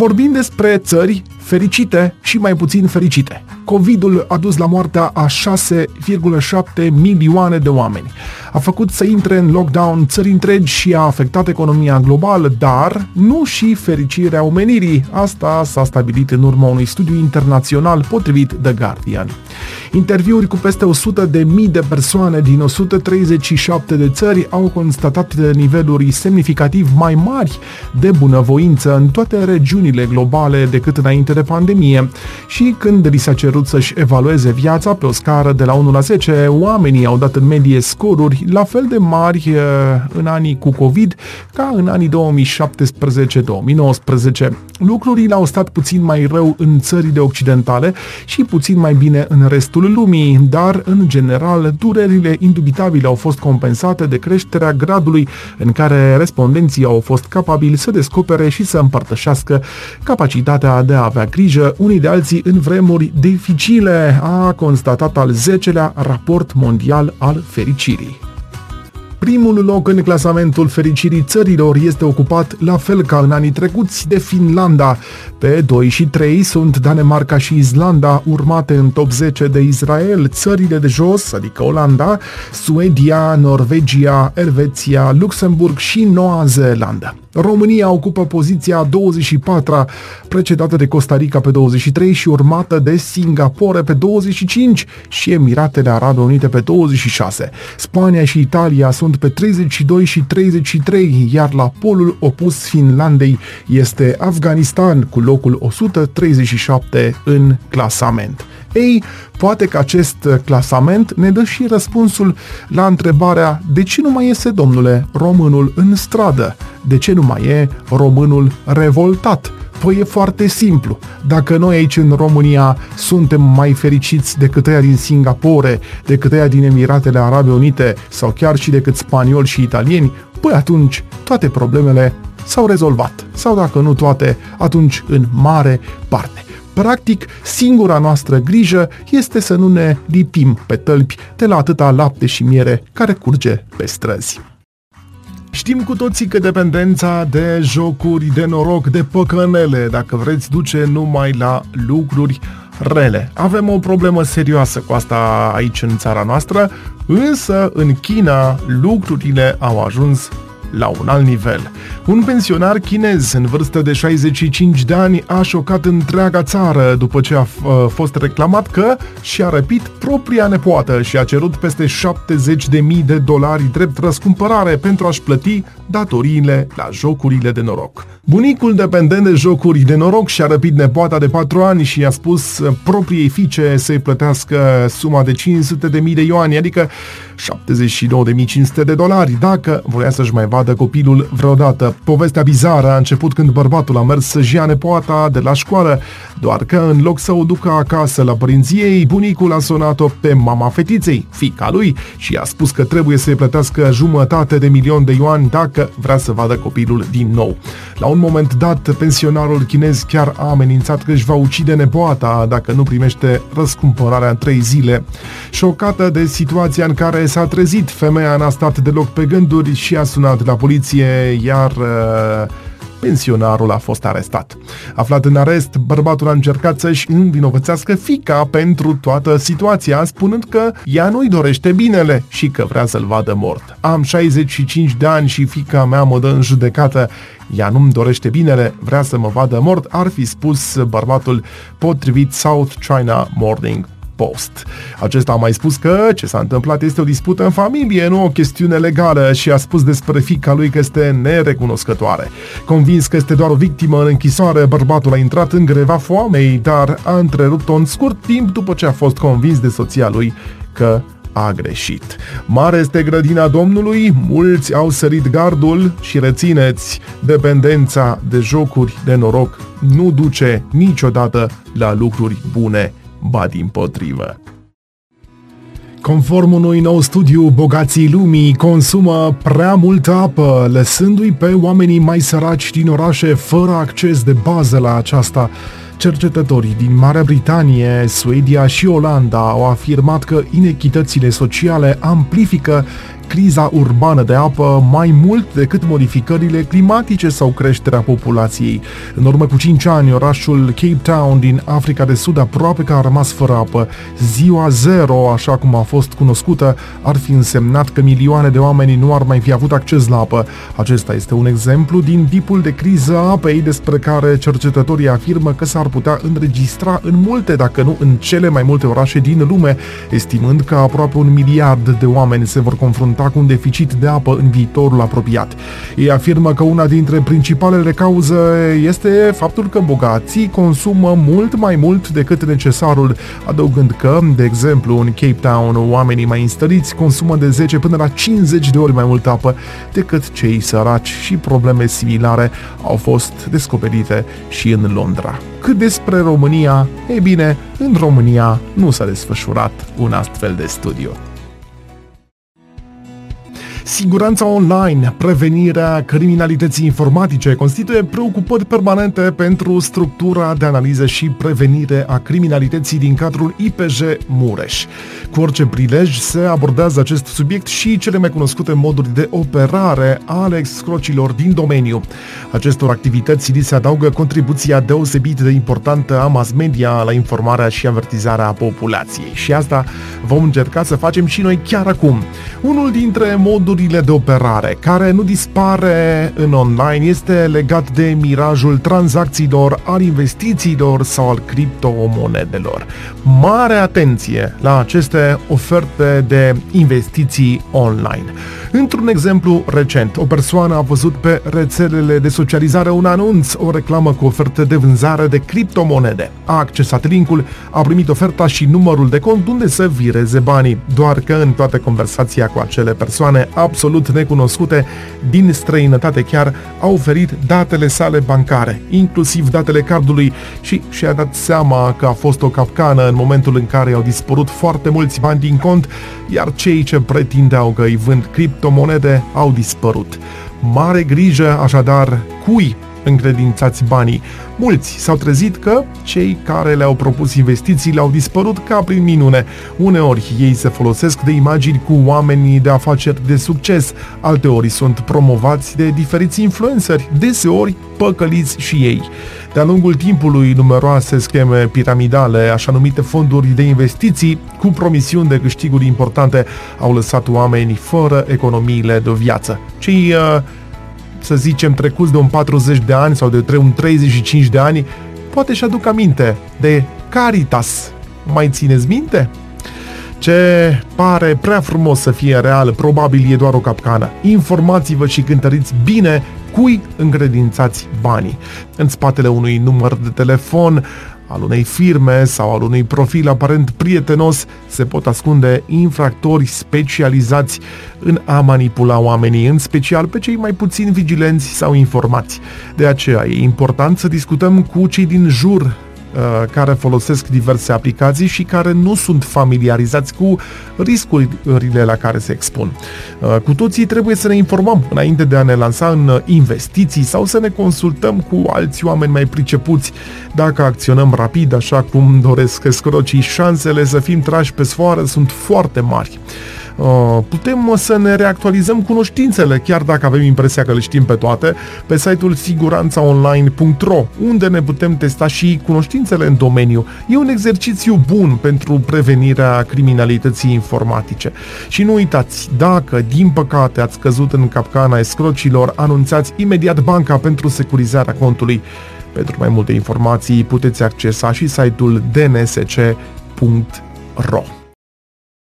Vorbim despre țări fericite și mai puțin fericite. COVID-ul a dus la moartea a 6,7 milioane de oameni. A făcut să intre în lockdown țări întregi și a afectat economia globală, dar nu și fericirea omenirii. Asta s-a stabilit în urma unui studiu internațional potrivit The Guardian. Interviuri cu peste 100 de mii de persoane din 137 de țări au constatat niveluri semnificativ mai mari de bunăvoință în toate regiunile globale decât înainte de pandemie. Și când li s-a cerut să-și evalueze viața pe o scară de la 1 la 10, oamenii au dat în medie scoruri la fel de mari eh, în anii cu COVID ca în anii 2017-2019. Lucrurile au stat puțin mai rău în țările occidentale și puțin mai bine în restul lumii, dar în general durerile indubitabile au fost compensate de creșterea gradului în care respondenții au fost capabili să descopere și să împărtășească capacitatea de a avea grijă unii de alții în vremuri dificile, a constatat al 10-lea raport mondial al fericirii. Primul loc în clasamentul fericirii țărilor este ocupat, la fel ca în anii trecuți, de Finlanda. Pe 2 și 3 sunt Danemarca și Islanda, urmate în top 10 de Israel, țările de jos, adică Olanda, Suedia, Norvegia, Elveția, Luxemburg și Noua Zeelandă. România ocupă poziția 24 precedată de Costa Rica pe 23 și urmată de Singapore pe 25 și Emiratele Arabe Unite pe 26. Spania și Italia sunt pe 32 și 33, iar la polul opus Finlandei este Afganistan cu locul 137 în clasament. Ei, poate că acest clasament ne dă și răspunsul la întrebarea de ce nu mai iese, domnule, românul în stradă? De ce nu mai e românul revoltat? Păi e foarte simplu. Dacă noi aici în România suntem mai fericiți decât ăia din Singapore, decât ăia din Emiratele Arabe Unite sau chiar și decât spanioli și italieni, păi atunci toate problemele s-au rezolvat. Sau dacă nu toate, atunci în mare parte. Practic, singura noastră grijă este să nu ne lipim pe tălpi de la atâta lapte și miere care curge pe străzi. Știm cu toții că dependența de jocuri, de noroc, de păcănele, dacă vreți, duce numai la lucruri rele. Avem o problemă serioasă cu asta aici în țara noastră, însă în China lucrurile au ajuns la un alt nivel. Un pensionar chinez în vârstă de 65 de ani a șocat întreaga țară după ce a uh, fost reclamat că și-a răpit propria nepoată și a cerut peste 70.000 de dolari drept răscumpărare pentru a-și plăti datoriile la jocurile de noroc. Bunicul dependent de jocuri de noroc și-a răpit nepoata de 4 ani și i-a spus uh, propriei fiice să-i plătească suma de 500.000 de ioani, adică 72.500 de dolari, dacă voia să-și mai vadă copilul vreodată. Povestea bizară a început când bărbatul a mers să-și ia nepoata de la școală, doar că în loc să o ducă acasă la părinții ei, bunicul a sunat-o pe mama fetiței, fica lui, și a spus că trebuie să-i plătească jumătate de milion de yuan dacă vrea să vadă copilul din nou. La un moment dat, pensionarul chinez chiar a amenințat că își va ucide nepoata dacă nu primește răscumpărarea în trei zile. Șocată de situația în care s-a trezit, femeia n-a stat deloc pe gânduri și a sunat la poliție, iar uh, pensionarul a fost arestat. Aflat în arest, bărbatul a încercat să-și învinovățească fica pentru toată situația, spunând că ea nu-i dorește binele și că vrea să-l vadă mort. Am 65 de ani și fica mea mă dă în judecată. Ea nu-mi dorește binele, vrea să mă vadă mort, ar fi spus bărbatul potrivit South China Morning Post. Acesta a mai spus că ce s-a întâmplat este o dispută în familie, nu o chestiune legală și a spus despre fica lui că este nerecunoscătoare. Convins că este doar o victimă în închisoare, bărbatul a intrat în greva foamei, dar a întrerupt-o în scurt timp după ce a fost convins de soția lui că a greșit. Mare este grădina Domnului, mulți au sărit gardul și rețineți, dependența de jocuri de noroc nu duce niciodată la lucruri bune ba din potrivă. Conform unui nou studiu, bogații lumii consumă prea multă apă, lăsându-i pe oamenii mai săraci din orașe fără acces de bază la aceasta. Cercetătorii din Marea Britanie, Suedia și Olanda au afirmat că inechitățile sociale amplifică criza urbană de apă mai mult decât modificările climatice sau creșterea populației. În urmă cu 5 ani, orașul Cape Town din Africa de Sud aproape că a rămas fără apă. Ziua zero, așa cum a fost cunoscută, ar fi însemnat că milioane de oameni nu ar mai fi avut acces la apă. Acesta este un exemplu din tipul de criză a apei despre care cercetătorii afirmă că s-ar putea înregistra în multe, dacă nu în cele mai multe orașe din lume, estimând că aproape un miliard de oameni se vor confrunta confrunta cu un deficit de apă în viitorul apropiat. Ei afirmă că una dintre principalele cauze este faptul că bogații consumă mult mai mult decât necesarul, adăugând că, de exemplu, în Cape Town, oamenii mai înstăriți consumă de 10 până la 50 de ori mai multă apă decât cei săraci și probleme similare au fost descoperite și în Londra. Cât despre România, e bine, în România nu s-a desfășurat un astfel de studiu. Siguranța online, prevenirea criminalității informatice constituie preocupări permanente pentru structura de analiză și prevenire a criminalității din cadrul IPJ Mureș. Cu orice prilej se abordează acest subiect și cele mai cunoscute moduri de operare ale excrocilor din domeniu. Acestor activități li se adaugă contribuția deosebit de importantă a mass media la informarea și avertizarea populației. Și asta vom încerca să facem și noi chiar acum. Unul dintre moduri modurile de operare, care nu dispare în online, este legat de mirajul tranzacțiilor, al investițiilor sau al criptomonedelor. Mare atenție la aceste oferte de investiții online. Într-un exemplu recent, o persoană a văzut pe rețelele de socializare un anunț, o reclamă cu ofertă de vânzare de criptomonede. A accesat linkul, a primit oferta și numărul de cont unde să vireze banii, doar că în toată conversația cu acele persoane absolut necunoscute, din străinătate chiar, a oferit datele sale bancare, inclusiv datele cardului și și-a dat seama că a fost o capcană în momentul în care au dispărut foarte mulți bani din cont, iar cei ce pretindeau că îi vând criptomonede au dispărut. Mare grijă, așadar, cui încredințați banii. Mulți s-au trezit că cei care le-au propus investițiile au dispărut ca prin minune. Uneori ei se folosesc de imagini cu oamenii de afaceri de succes, alteori sunt promovați de diferiți influenceri, deseori păcăliți și ei. De-a lungul timpului, numeroase scheme piramidale, așa numite fonduri de investiții, cu promisiuni de câștiguri importante, au lăsat oameni fără economiile de viață. Cei uh, să zicem, trecuți de un 40 de ani sau de un 35 de ani, poate și aduc aminte de Caritas. Mai țineți minte? Ce pare prea frumos să fie real, probabil e doar o capcană. Informați-vă și cântăriți bine cui încredințați banii. În spatele unui număr de telefon, al unei firme sau al unui profil aparent prietenos se pot ascunde infractori specializați în a manipula oamenii, în special pe cei mai puțin vigilenți sau informați. De aceea e important să discutăm cu cei din jur Uh, care folosesc diverse aplicații și care nu sunt familiarizați cu riscurile la care se expun. Uh, cu toții trebuie să ne informăm înainte de a ne lansa în investiții sau să ne consultăm cu alți oameni mai pricepuți. Dacă acționăm rapid, așa cum doresc escrocii, șansele să fim trași pe sfoară sunt foarte mari. Uh, putem să ne reactualizăm cunoștințele, chiar dacă avem impresia că le știm pe toate, pe site-ul siguranțaonline.ro, unde ne putem testa și cunoștințele în domeniu. E un exercițiu bun pentru prevenirea criminalității informatice. Și nu uitați, dacă din păcate ați căzut în capcana escrocilor, anunțați imediat banca pentru securizarea contului. Pentru mai multe informații puteți accesa și site-ul dnsc.ro.